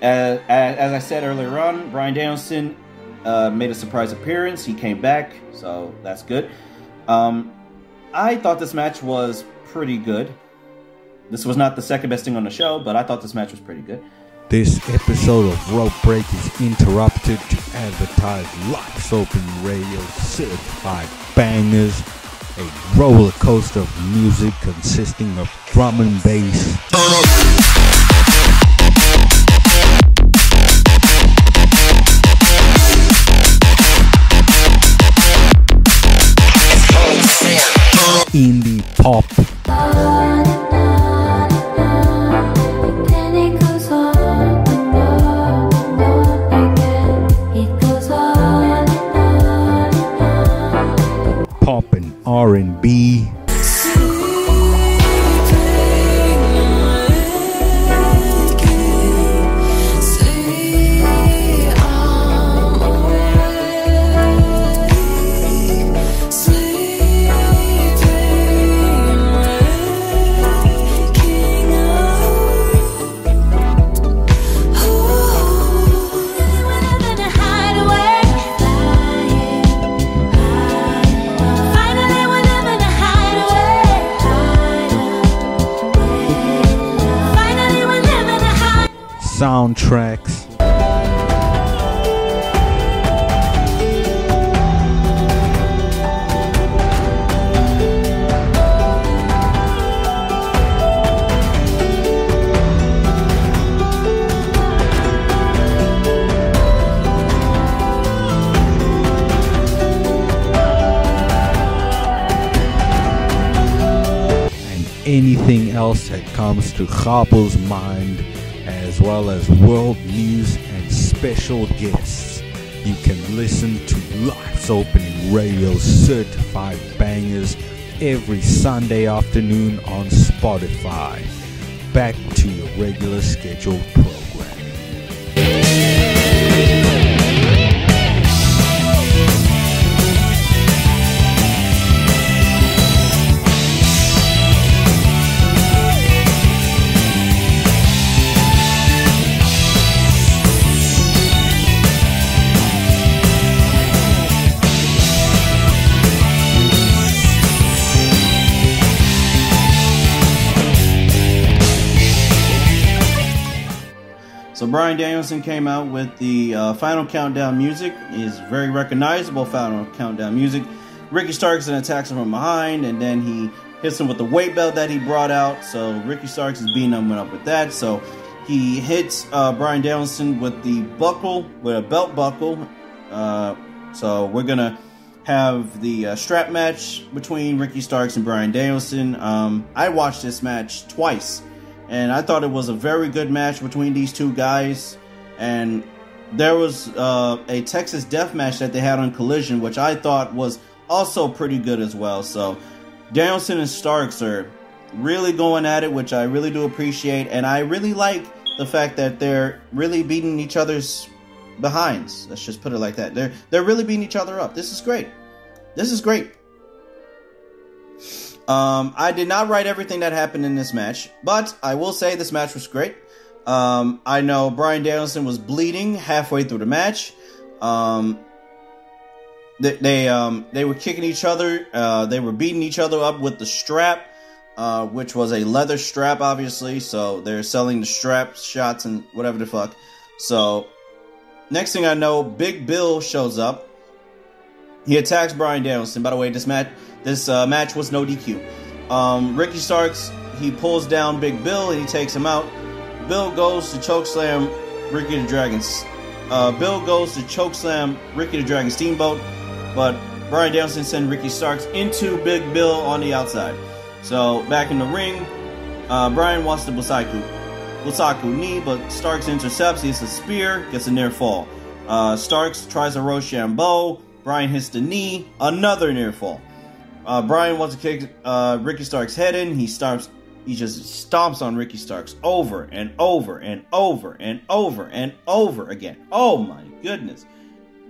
As, as I said earlier on, Bryan Danielson uh, made a surprise appearance. He came back, so that's good. Um, I thought this match was pretty good. This was not the second best thing on the show, but I thought this match was pretty good. This episode of Rope Break is interrupted to advertise Live Open Radio certified bangers, a roller coaster of music consisting of drum and bass. Indie pop R&B. To Gabel's mind, as well as world news and special guests. You can listen to Life's Opening Radio certified bangers every Sunday afternoon on Spotify. Back to your regular scheduled So Bryan Danielson came out with the uh, final countdown music. Is very recognizable final countdown music. Ricky Starks then attacks him from behind, and then he hits him with the weight belt that he brought out. So Ricky Starks is beating him up with that. So he hits uh, Bryan Danielson with the buckle, with a belt buckle. Uh, so we're gonna have the uh, strap match between Ricky Starks and Bryan Danielson. Um, I watched this match twice and I thought it was a very good match between these two guys. And there was uh, a Texas Death Match that they had on Collision, which I thought was also pretty good as well. So Danielson and Starks are really going at it, which I really do appreciate, and I really like the fact that they're really beating each other's behinds. Let's just put it like that. They're they're really beating each other up. This is great. This is great. Um, I did not write everything that happened in this match, but I will say this match was great. Um, I know Bryan Danielson was bleeding halfway through the match. Um, they they, um, they were kicking each other. Uh, they were beating each other up with the strap, uh, which was a leather strap, obviously. So they're selling the strap shots and whatever the fuck. So next thing I know, Big Bill shows up. He attacks Bryan Danielson. By the way, this match this uh, match was no DQ. Um, Ricky Starks he pulls down Big Bill and he takes him out. Bill goes to chokeslam Ricky the Dragon's. Uh, Bill goes to chokeslam Ricky the Dragon Steamboat, but Bryan Danielson sends Ricky Starks into Big Bill on the outside. So back in the ring, uh, Bryan wants the Busaiku. Lusaku knee, but Starks intercepts. He hits a spear, gets a near fall. Uh, Starks tries a Roshambo. Bryan hits the knee, another near fall. Uh, Bryan wants to kick uh, Ricky Starks' head in. He starts. He just stomps on Ricky Starks over and over and over and over and over again. Oh my goodness.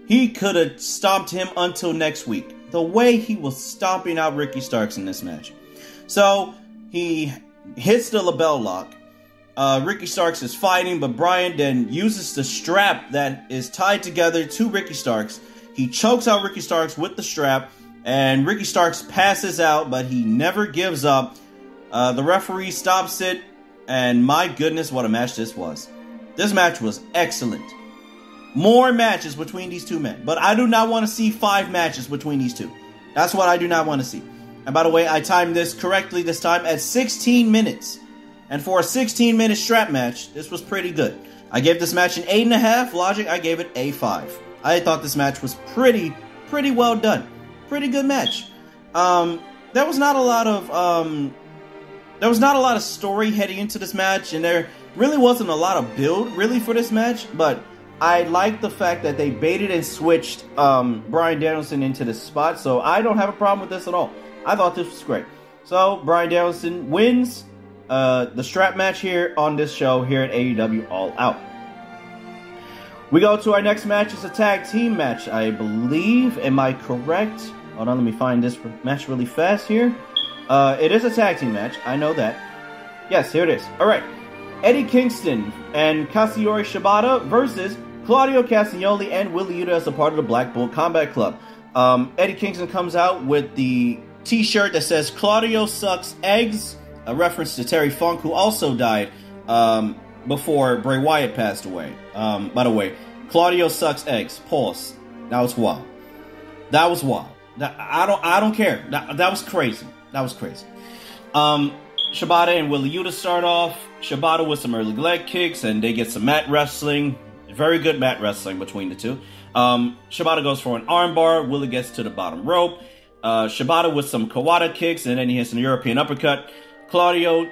He could have stomped him until next week. The way he was stomping out Ricky Starks in this match. So he hits the LeBell Lock. Uh, Ricky Starks is fighting, but Bryan then uses the strap that is tied together to Ricky Starks. He chokes out Ricky Starks with the strap, and Ricky Starks passes out, but he never gives up. Uh, the referee stops it, and my goodness, what a match this was! This match was excellent. More matches between these two men, but I do not want to see five matches between these two. That's what I do not want to see. And by the way, I timed this correctly this time at 16 minutes. And for a 16 minute strap match, this was pretty good. I gave this match an 8.5. Logic, I gave it a 5. I thought this match was pretty, pretty well done. Pretty good match. Um, there was not a lot of, um, there was not a lot of story heading into this match, and there really wasn't a lot of build really for this match, but I like the fact that they baited and switched um, Bryan Danielson into this spot, so I don't have a problem with this at all. I thought this was great. So Bryan Danielson wins uh, the strap match here on this show here at AEW All Out. We go to our next match. It's a tag team match, I believe. Am I correct? Hold on, let me find this match really fast here. Uh, it is a tag team match. I know that. Yes, here it is. All right. Eddie Kingston and Katsuyori Shibata versus Claudio Castagnoli and Wheeler Yuta as a part of the Blackpool Combat Club. Um, Eddie Kingston comes out with the T-shirt that says "Claudio sucks eggs," a reference to Terry Funk, who also died um, before Bray Wyatt passed away. Um, by the way, Claudio sucks eggs. Pause. That was wild. That was wild. That, I don't. I don't care. That, that was crazy. That was crazy. Um, Shibata and Wheeler Yuta start off. Shibata with some early leg kicks, and they get some mat wrestling. Very good mat wrestling between the two. Um, Shibata goes for an armbar. Wheeler gets to the bottom rope. Uh, Shibata with some Kawada kicks, and then he hits an European uppercut. Claudio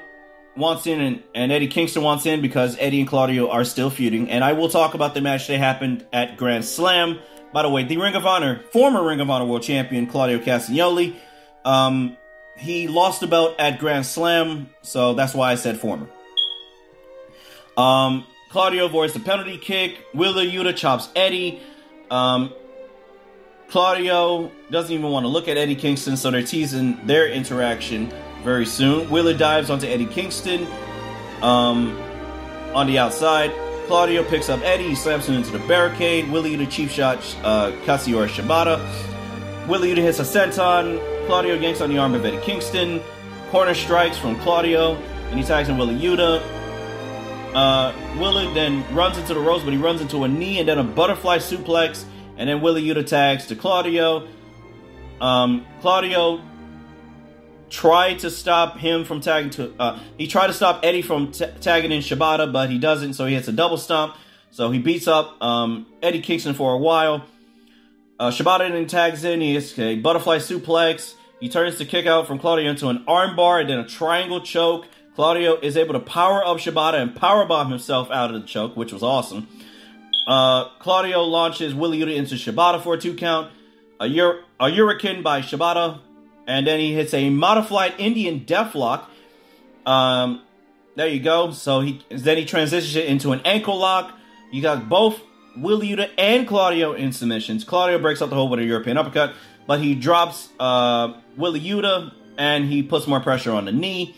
wants in, and, and Eddie Kingston wants in because Eddie and Claudio are still feuding. And I will talk about the match that happened at Grand Slam. By the way, the Ring of Honor, former Ring of Honor World Champion Claudio Castagnoli, um, he lost the belt at Grand Slam, so that's why I said former. Um, Claudio avoids the penalty kick. Wheeler Yuta chops Eddie. Um, Claudio doesn't even want to look at Eddie Kingston, so they're teasing their interaction very soon. Wheeler dives onto Eddie Kingston um, on the outside. Claudio picks up Eddie, he slams him into the barricade. Wheeler Yuta cheap shot uh, Katsuyori Shibata. Wheeler Yuta hits a senton. Claudio yanks on the arm of Eddie Kingston. Corner strikes from Claudio, and he tags in Wheeler Yuta. Uh, Wheeler then runs into the ropes, but he runs into a knee and then a butterfly suplex, and then Wheeler Yuta tags to Claudio. Um, Claudio tried to stop him from tagging to. Uh, he tried to stop Eddie from t- tagging in Shibata, but he doesn't, so he hits a double stomp. So he beats up um, Eddie Kingston for a while. Uh, Shibata then tags in. He hits a butterfly suplex. He turns the kick out from Claudio into an armbar and then a triangle choke. Claudio is able to power up Shibata and powerbomb himself out of the choke, which was awesome. Uh, Claudio launches Wheeler Yuta into Shibata for a two count. A, Ur- a Hurricane by Shibata. And then he hits a modified Indian Deathlock. Um, there you go. So he then he transitions it into an ankle lock. You got both Wheeler Yuta and Claudio in submissions. Claudio breaks up the hold with a European uppercut, but he drops uh, Wheeler Yuta and he puts more pressure on the knee.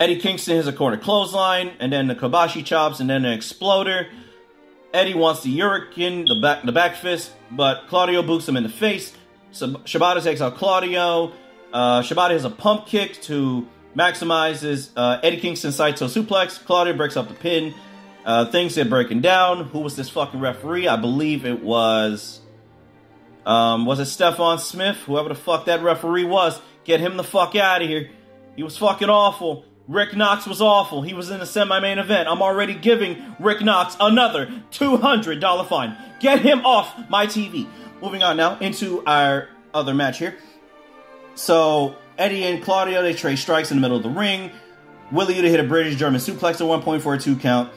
Eddie Kingston has a corner clothesline, and then the Kobashi chops, and then an exploder. Eddie wants the Hurricane, the back, the back fist, but Claudio boots him in the face. So Shibata takes out Claudio. Uh, Shibata has a pump kick to maximize his uh, Eddie Kingston Saito suplex. Claudio breaks up the pin. Uh, things are breaking down. Who was this fucking referee? I believe it was. Um, was it Stephon Smith? Whoever the fuck that referee was, get him the fuck out of here. He was fucking awful. Rick Knox was awful. He was in the semi-main event. I'm already giving Rick Knox another $200 fine. Get him off my TV. Moving on now into our other match here. So Eddie and Claudio they trade strikes in the middle of the ring. Wheeler Yuta hit a British German suplex at one point for a two count.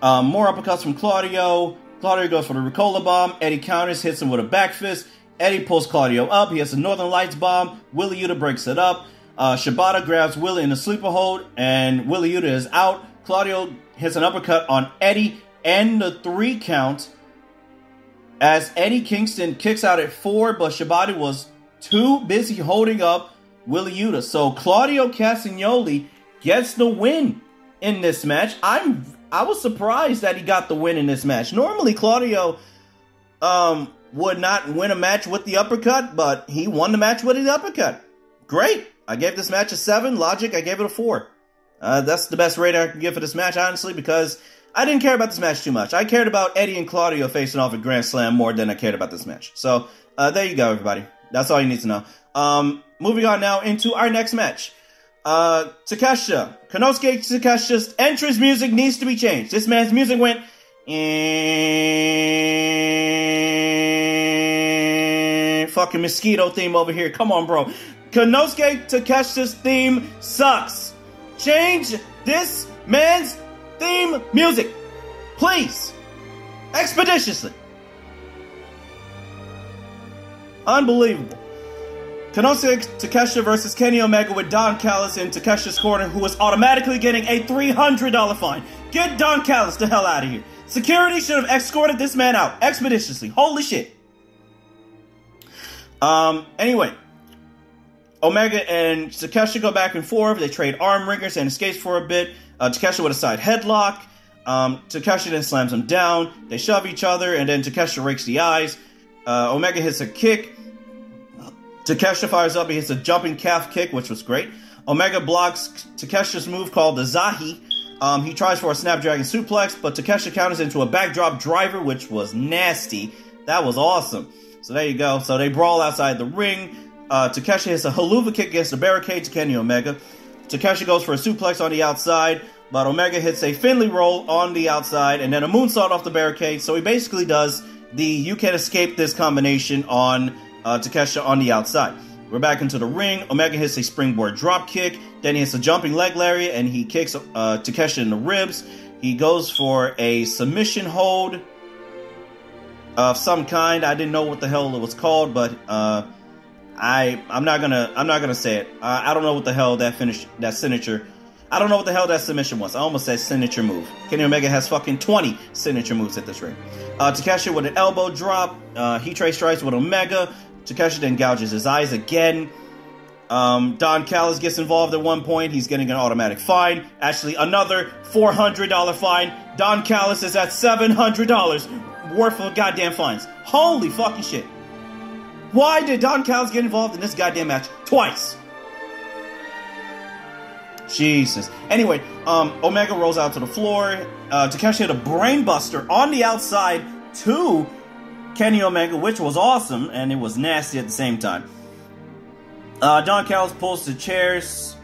Um, more uppercuts from Claudio. Claudio goes for the Ricola bomb. Eddie counters, hits him with a back fist. Eddie pulls Claudio up. He has a Northern Lights bomb. Wheeler Yuta breaks it up. Uh, Shibata grabs Wheeler in a sleeper hold, and Wheeler Yuta is out. Claudio hits an uppercut on Eddie and the three count as Eddie Kingston kicks out at four, but Shibata was too busy holding up Wheeler Yuta. So Claudio Castagnoli gets the win in this match. I'm I was surprised that he got the win in this match. Normally Claudio um would not win a match with the uppercut, but he won the match with the uppercut. Great. I gave this match a seven. Logic, I gave it a four. Uh, that's the best rating I can give for this match, honestly, because I didn't care about this match too much. I cared about Eddie and Claudio facing off at Grand Slam more than I cared about this match. So uh, there you go, everybody. That's all you need to know. Um, moving on now into our next match. Uh, Takesha. Konosuke Takesha's entrance music needs to be changed. This man's music went. Fucking mosquito theme over here. Come on, bro. Konosuke Takesha's theme sucks. Change this man's theme music. Please. Expeditiously. Unbelievable. Konosuke Takesha versus Kenny Omega with Don Callis in Takesha's corner, who is automatically getting a $300 fine. Get Don Callis the hell out of here. Security should have escorted this man out expeditiously. Holy shit. Um, anyway, Omega and Takesha go back and forth. They trade arm wringers and escapes for a bit. Uh, Takesha with a side headlock. Um, Takesha then slams him down. They shove each other, and then Takesha rakes the eyes. Uh, Omega hits a kick. Takesha fires up. He hits a jumping calf kick, which was great. Omega blocks Takesha's move called the Zahi. Um, he tries for a Snapdragon suplex, but Takesha counters into a backdrop driver, which was nasty. That was awesome. So there you go. So they brawl outside the ring. Uh, Takesha hits a Helluva kick against the barricade to Kenny Omega. Takesha goes for a suplex on the outside, but Omega hits a Finlay roll on the outside and then a moonsault off the barricade. So he basically does the you can't escape this combination on uh, on the outside. We're back into the ring. Omega hits a springboard drop kick. Then he hits a jumping leg lariat and he kicks uh, Takesha in the ribs. He goes for a submission hold of some kind. I didn't know what the hell it was called, but uh, I I'm not gonna I'm not gonna say it. I don't know what the hell that finish that signature. I don't know what the hell that submission was. I almost said signature move. Kenny Omega has fucking 20 signature moves at this ring. Uh, Takesha with an elbow drop. Uh, he trade strikes with Omega. Takesha then gouges his eyes again. Um, Don Callis gets involved at one point. He's getting an automatic fine. Actually, another $400 fine. Don Callis is at $700 worth of goddamn fines. Holy fucking shit. Why did Don Callis get involved in this goddamn match twice? Jesus. Anyway, um, Omega rolls out to the floor. Uh, Takeshi hit a brainbuster on the outside to Kenny Omega, which was awesome, and it was nasty at the same time. Uh, Don Callis pulls the chairs.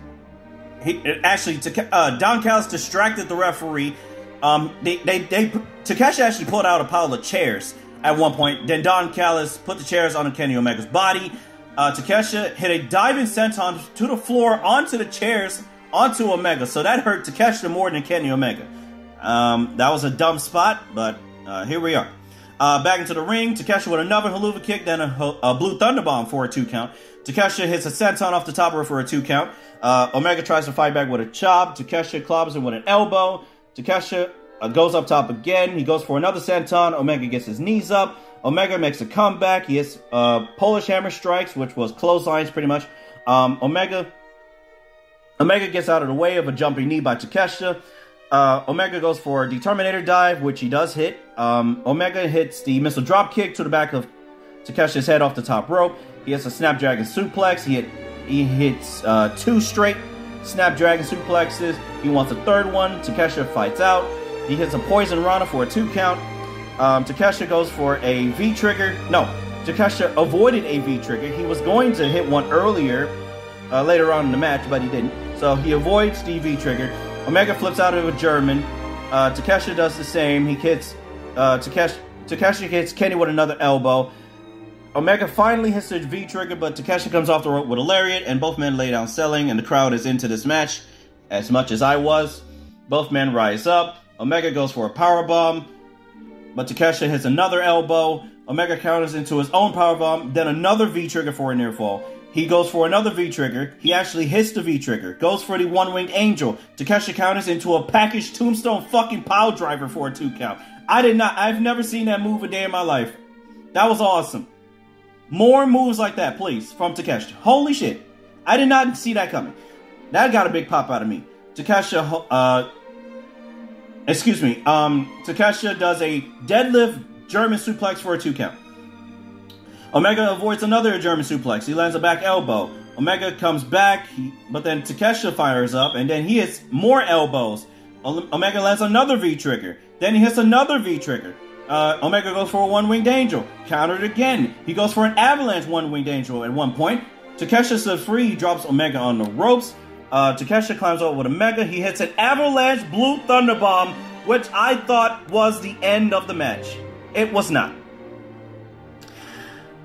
He actually, uh, Don Callis distracted the referee. Um, they, they, they, Takeshi actually pulled out a pile of chairs at one point. Then Don Callis put the chairs on Kenny Omega's body. Uh, Takesha hit a diving senton to the floor onto the chairs onto Omega, so that hurt Takesha more than Kenny Omega. Um, that was a dumb spot, but uh, here we are. Uh, back into the ring, Takesha with another Helluva kick, then a, a Blue Thunder Bomb for a two count. Takesha hits a senton off the top her for a two count. Uh, Omega tries to fight back with a chop. Takesha clobbers him with an elbow. Takesha uh, goes up top again. He goes for another senton. Omega gets his knees up. Omega makes a comeback. He hits uh, Polish Hammer strikes, which was clotheslines pretty much. Um, Omega Omega gets out of the way of a jumping knee by Takesha. Uh, Omega goes for a Determinator dive, which he does hit. Um, Omega hits the missile drop kick to the back of Takesha's head off the top rope. He hits a Snapdragon suplex. He hit he hits uh, two straight Snapdragon suplexes. He wants a third one. Takesha fights out. He hits a Poison Rana for a two count. Um, Takesha goes for a V trigger. No, Takesha avoided a V trigger. He was going to hit one earlier, uh, later on in the match, but he didn't. So he avoids the V trigger. Omega flips out of a German. Uh, Takesha does the same. He hits uh, Takesha. Takesha hits Kenny with another elbow. Omega finally hits the V trigger, but Takesha comes off the rope with a lariat, and both men lay down selling, and the crowd is into this match. as much as I was. Both men rise up. Omega goes for a power bomb, but Takeshita hits another elbow. Omega counters into his own power bomb, then another V trigger for a near fall. He goes for another V trigger. He actually hits the V trigger. Goes for the one winged angel. Takeshi counters into a packaged tombstone fucking pile driver for a two count. I did not. I've never seen that move a day in my life. That was awesome. More moves like that, please, from Takeshi. Holy shit. I did not see that coming. That got a big pop out of me. Takeshi, uh, excuse me, um, does a deadlift German suplex for a two count. Omega avoids another German suplex. He lands a back elbow. Omega comes back, but then Takeshita fires up, and then he hits more elbows. Omega lands another V trigger. Then he hits another V trigger. Uh, Omega goes for a one winged angel. Countered again. He goes for an avalanche one winged angel at one point. Takeshita free. Drops Omega on the ropes. Uh, Takeshita climbs over with Omega. He hits an avalanche blue thunder bomb, which I thought was the end of the match. It was not.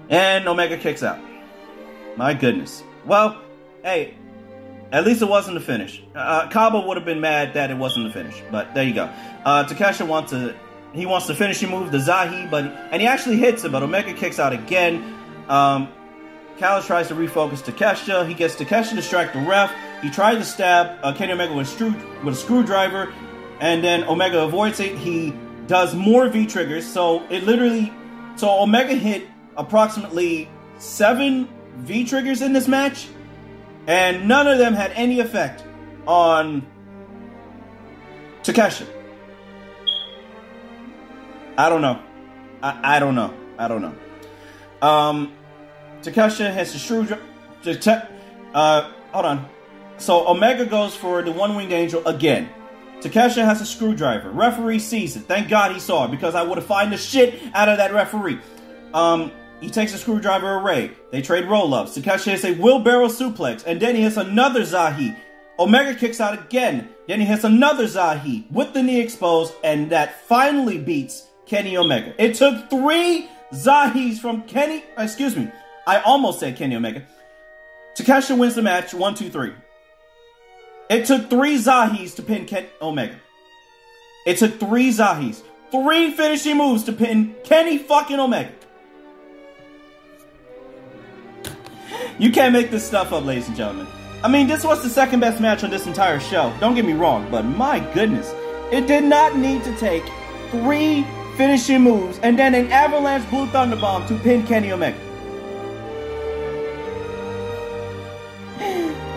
And Omega kicks out. My goodness. Well, hey, at least it wasn't the finish. Uh, Cabo would have been mad that it wasn't the finish, but there you go. Uh, Takeshita wants to he wants to finish the move, the Zahi, but and he actually hits it, but Omega kicks out again. Um, tries to refocus Takeshita. He gets Takeshita to distract the ref. He tries to stab uh, Kenny Omega with a, screw, with a screwdriver, and then Omega avoids it. He does more V triggers, so it literally, so Omega hit approximately seven V triggers in this match, and none of them had any effect on Takeshi. I don't know. I, I don't know. I don't know. Um, Takeshi has the screwdriver. Uh, hold on. So Omega goes for the one winged angel again. Takeshi has a screwdriver. Referee sees it. Thank God he saw it because I would have fined the shit out of that referee. Um, he takes a screwdriver array. They trade roll ups. Takeshi hits a wheelbarrow suplex, and then he hits another Zahi. Omega kicks out again. Then he hits another Zahi with the knee exposed, and that finally beats Kenny Omega. It took three Zahis from Kenny, excuse me, I almost said Kenny Omega. Takeshi wins the match, one, two, three. It took three Zahis to pin Kenny Omega. It took three Zahis, three finishing moves to pin Kenny fucking Omega. You can't make this stuff up, ladies and gentlemen. I mean, this was the second best match on this entire show. Don't get me wrong, but my goodness, it did not need to take three finishing moves, and then an avalanche blue thunder bomb to pin Kenny Omega.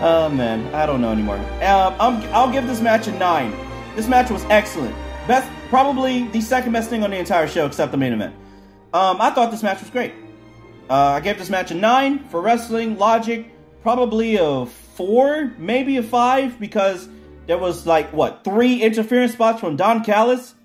Oh man, I don't know anymore. Um, i will give this match a nine. This match was excellent. Best, probably the second best thing on the entire show, except the main event. Um, I thought this match was great. Uh, I gave this match a nine for wrestling logic, probably a four, maybe a five, because there was like what three interference spots from Don Callis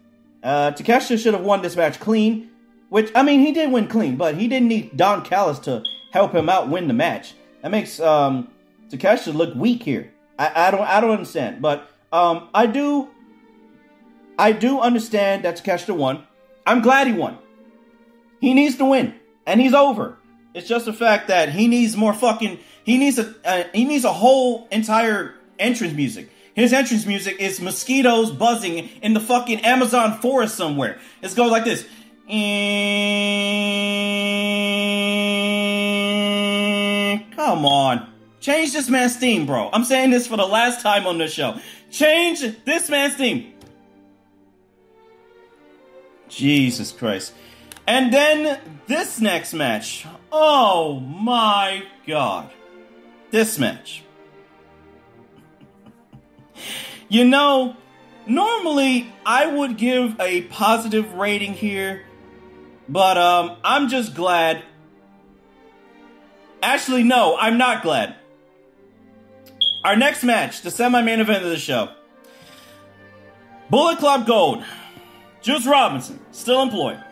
uh, Takeshita should have won this match clean, which I mean he did win clean, but he didn't need Don Callis to help him out win the match. That makes um, Takeshita look weak here. I, I don't I don't understand, but um, I do I do understand that Takeshita won. I'm glad he won. He needs to win, and he's over. It's just the fact that he needs more fucking. He needs a uh, he needs a whole entire entrance music. His entrance music is mosquitoes buzzing in the fucking Amazon forest somewhere. It goes like this. Come on. Change this man's theme, bro. I'm saying this for the last time on this show. Change this man's theme. Jesus Christ. And then this next match. Oh my god. This match. You know, normally I would give a positive rating here, but um, I'm just glad. Actually, no, I'm not glad. Our next match, the semi main event of the show Bullet Club Gold, Juice Robinson, still employed.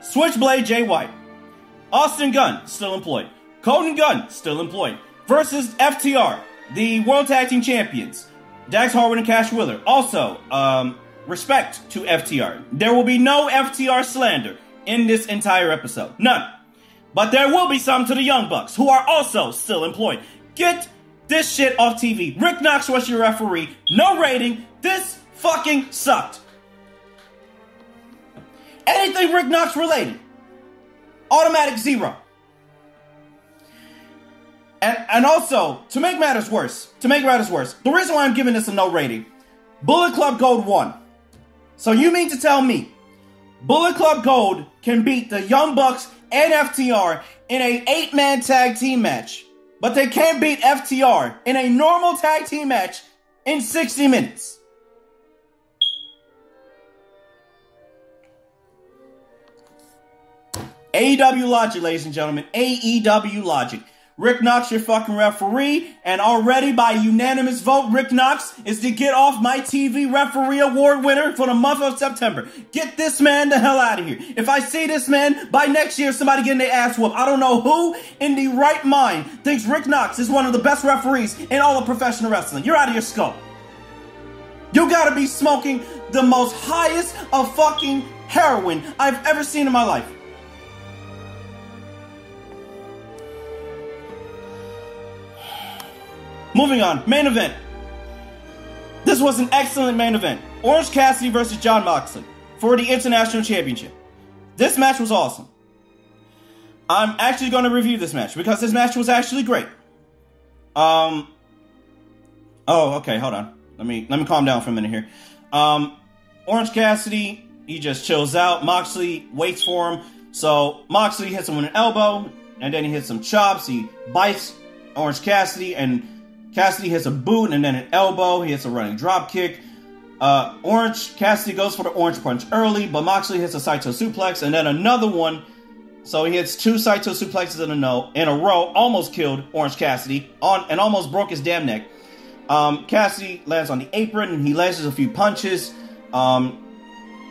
Switchblade Jay White, Austin Gunn, still employed. Colten Gunn, still employed. Versus FTR, the World Tag Team Champions. Dax Harwood and Cash Wheeler. Also, um, respect to FTR. There will be no FTR slander in this entire episode. None. But there will be some to the Young Bucks, who are also still employed. Get this shit off TV. Rick Knox was your referee. No rating. This fucking sucked. Anything Rick Knox related, automatic zero. And, and also, to make matters worse, to make matters worse, the reason why I'm giving this a no rating, Bullet Club Gold won. So you mean to tell me Bullet Club Gold can beat the Young Bucks and FTR in a eight-man tag team match, but they can't beat FTR in a normal tag team match in 60 minutes? AEW Logic, ladies and gentlemen. AEW Logic. Rick Knox, your fucking referee, and already by unanimous vote, Rick Knox is the Get Off My TV Referee Award winner for the month of September. Get this man the hell out of here. If I see this man by next year, somebody getting their ass whooped. I don't know who in the right mind thinks Rick Knox is one of the best referees in all of professional wrestling. You're out of your skull. You gotta be smoking the most highest of fucking heroin I've ever seen in my life. Moving on, main event. This was an excellent main event. Orange Cassidy versus Jon Moxley for the International Championship. This match was awesome. I'm actually going to review this match because this match was actually great. Um. Oh, okay. Hold on. Let me let me calm down for a minute here. Um, Orange Cassidy, he just chills out. Moxley waits for him. So Moxley hits him with an elbow, and then he hits some chops. He bites Orange Cassidy, and Cassidy hits a boot and then an elbow. He hits a running drop kick. Uh, Orange Cassidy goes for the orange punch early, but Moxley hits a Saito suplex and then another one. So he hits two Saito suplexes in a no in a row, almost killed Orange Cassidy on and almost broke his damn neck. Um, Cassidy lands on the apron and he lands a few punches. Um,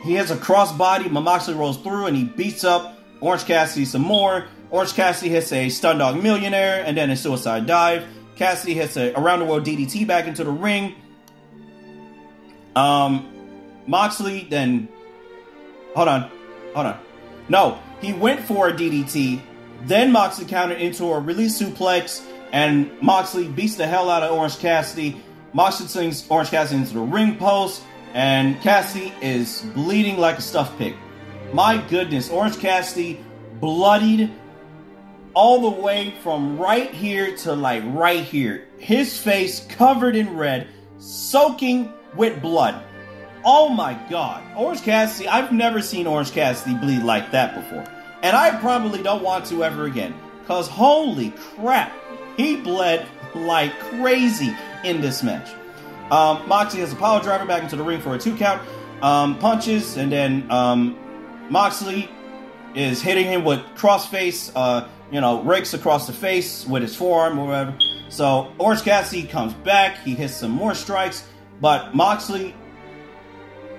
he hits a crossbody, Moxley rolls through and he beats up Orange Cassidy some more. Orange Cassidy hits a Stundog Millionaire and then a suicide dive. Cassidy hits a around the world DDT back into the ring. Um, Moxley then, hold on, hold on. No, he went for a DDT. Then Moxley countered into a release suplex, and Moxley beats the hell out of Orange Cassidy. Moxley swings Orange Cassidy into the ring post, and Cassidy is bleeding like a stuffed pig. My goodness, Orange Cassidy bloodied all the way from right here to like right here. His face covered in red, soaking with blood. Oh my god. Orange Cassidy, I've never seen Orange Cassidy bleed like that before. And I probably don't want to ever again. Because holy crap, he bled like crazy in this match. Um, Moxley has a power driver back into the ring for a two count. Um, punches, and then um, Moxley is hitting him with crossface. Uh, you know, rakes across the face with his forearm or whatever. So Orange Cassidy comes back, he hits some more strikes, but Moxley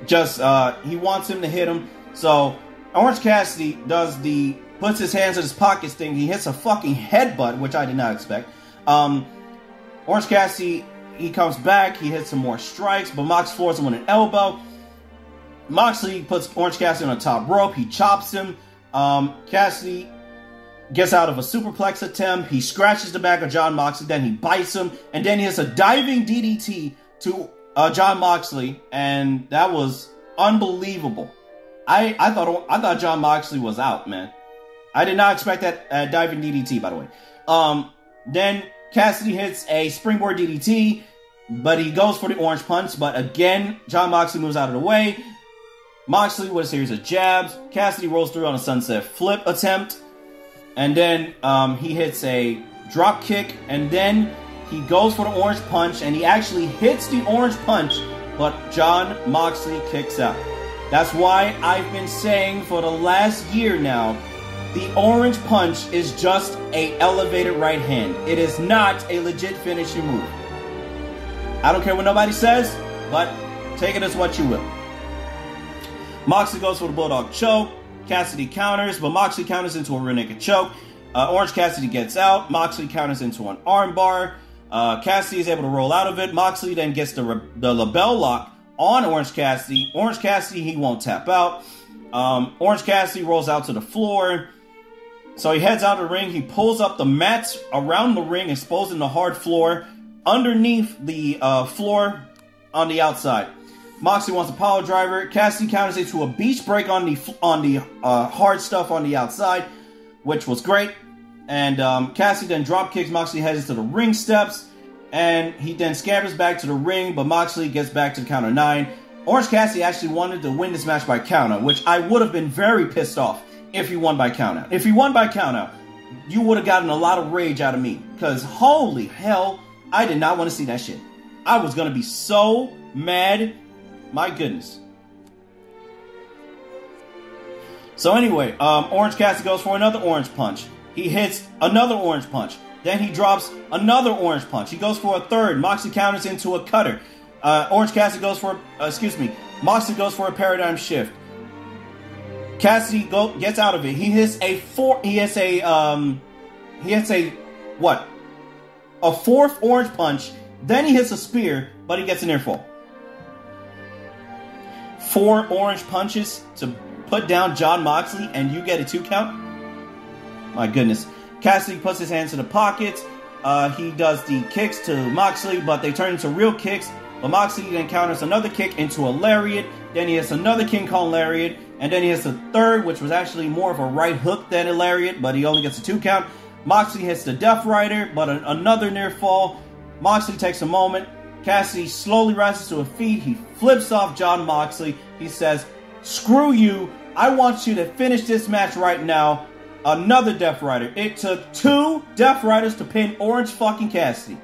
just uh he wants him to hit him. So Orange Cassidy does the puts his hands in his pockets thing. He hits a fucking headbutt, which I did not expect. Um Orange Cassidy he comes back, he hits some more strikes, but Mox floors him with an elbow. Moxley puts Orange Cassidy on the top rope, he chops him. Um, Cassidy gets out of a superplex attempt. He scratches the back of Jon Moxley, then he bites him, and then he hits a diving DDT to uh, Jon Moxley, and that was unbelievable. I, I thought I thought Jon Moxley was out, man. I did not expect that uh, diving DDT, by the way. Um, then Cassidy hits a springboard DDT, but he goes for the orange punch. But again, Jon Moxley moves out of the way. Moxley with a series of jabs. Cassidy rolls through on a sunset flip attempt. And then um, he hits a drop kick, and then he goes for the orange punch, and he actually hits the orange punch, but Jon Moxley kicks out. That's why I've been saying for the last year now, the orange punch is just a elevated right hand. It is not a legit finishing move. I don't care what nobody says, but take it as what you will. Moxley goes for the bulldog choke. Cassidy counters, but Moxley counters into a rear naked choke. Uh, Orange Cassidy gets out. Moxley counters into an armbar. Uh, Cassidy is able to roll out of it. Moxley then gets the, re- the LeBell lock on Orange Cassidy. Orange Cassidy, he won't tap out. Um, Orange Cassidy rolls out to the floor. So he heads out of the ring. He pulls up the mats around the ring, exposing the hard floor. underneath the uh, floor on the outside. Moxley wants a power driver. Cassidy counters it to a beach break on the on the uh, hard stuff on the outside, which was great. And um, then drop kicks Moxley heads to the ring steps, and he then scatters back to the ring, but Moxley gets back to the counter nine. Orange Cassidy actually wanted to win this match by countout, which I would have been very pissed off if he won by countout. If he won by countout, you would have gotten a lot of rage out of me. Because holy hell, I did not want to see that shit. I was to be so mad. My goodness. So anyway, um, Orange Cassidy goes for another orange punch. He hits another orange punch. Then he drops another orange punch. He goes for a third. Moxie counters into a cutter. Uh, orange Cassidy goes for, uh, excuse me, Moxie goes for a paradigm shift. Cassidy go, gets out of it. He hits a four. He hits a um, he hits a what? A fourth orange punch. Then he hits a spear, but he gets an earful. Four orange punches to put down Jon Moxley, and you get a two count. My goodness. Cassidy puts his hands in the pockets. Uh, he does the kicks to Moxley, but they turn into real kicks. But Moxley then counters another kick into a lariat. Then he hits another King Kong lariat. And then he hits a third, which was actually more of a right hook than a lariat, but he only gets a two count. Moxley hits the Death Rider, but an, another near fall. Moxley takes a moment. Cassidy slowly rises to a feet. He flips off Jon Moxley. He says, Screw you. I want you to finish this match right now. Another Death Rider. It took two Death Riders to pin Orange fucking Cassidy.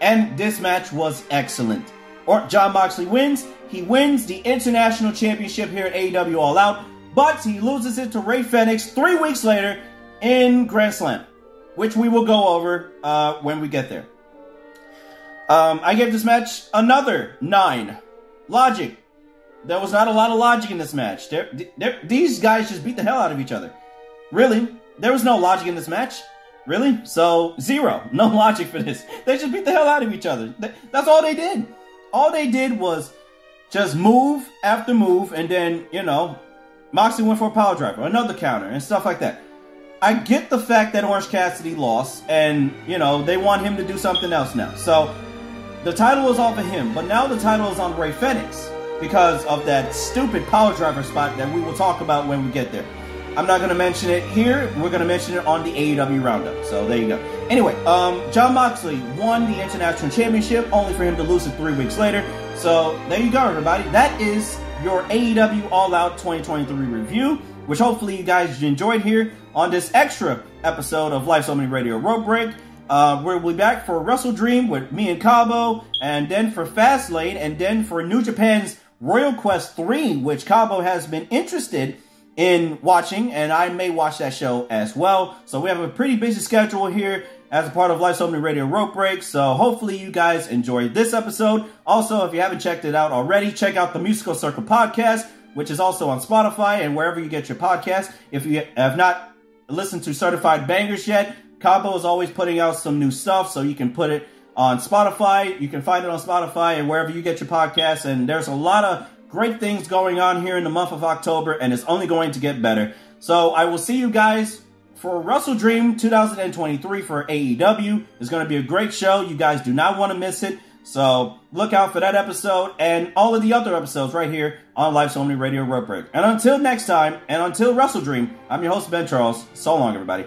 And this match was excellent. Or Jon Moxley wins. He wins the International Championship here at AEW All Out, but he loses it to Rey Fenix three weeks later in Grand Slam, which we will go over uh, when we get there. Um, I gave this match another nine. Logic. There was not a lot of logic in this match. They're, they're, these guys just beat the hell out of each other. Really? There was no logic in this match. Really? So, zero. No logic for this. They just beat the hell out of each other. That's all they did. All they did was just move after move, and then, you know, Moxley went for a power driver, another counter, and stuff like that. I get the fact that Orange Cassidy lost, and, you know, they want him to do something else now. So, the title was off of him, but now the title is on Rey Fenix because of that stupid power driver spot that we will talk about when we get there. I'm not going to mention it here. We're going to mention it on the AEW Roundup. So there you go. Anyway, um, Jon Moxley won the International Championship, only for him to lose it three weeks later. So there you go, everybody. That is your AEW All Out 2023 review, which hopefully you guys enjoyed here on this extra episode of Life's Opening Radio Rope Break. Uh, we'll be back for WrestleDream with me and Cabo, and then for Fastlane, and then for New Japan's Royal Quest 3, which Cabo has been interested in watching, and I may watch that show as well. So we have a pretty busy schedule here as a part of Life's Opening Radio Rope Break. So hopefully you guys enjoyed this episode. Also, if you haven't checked it out already, check out the Musical Circle podcast, which is also on Spotify and wherever you get your podcast. If you have not listened to Certified Bangers yet, Cabo is always putting out some new stuff, so you can put it on Spotify. You can find it on Spotify and wherever you get your podcasts. And there's a lot of great things going on here in the month of October, and it's only going to get better. So I will see you guys for WrestleDream 2023 for AEW. It's going to be a great show. You guys do not want to miss it. So look out for that episode and all of the other episodes right here on Life's Only Radio Break. And until next time, and until WrestleDream, I'm your host Ben Charles. So long, everybody.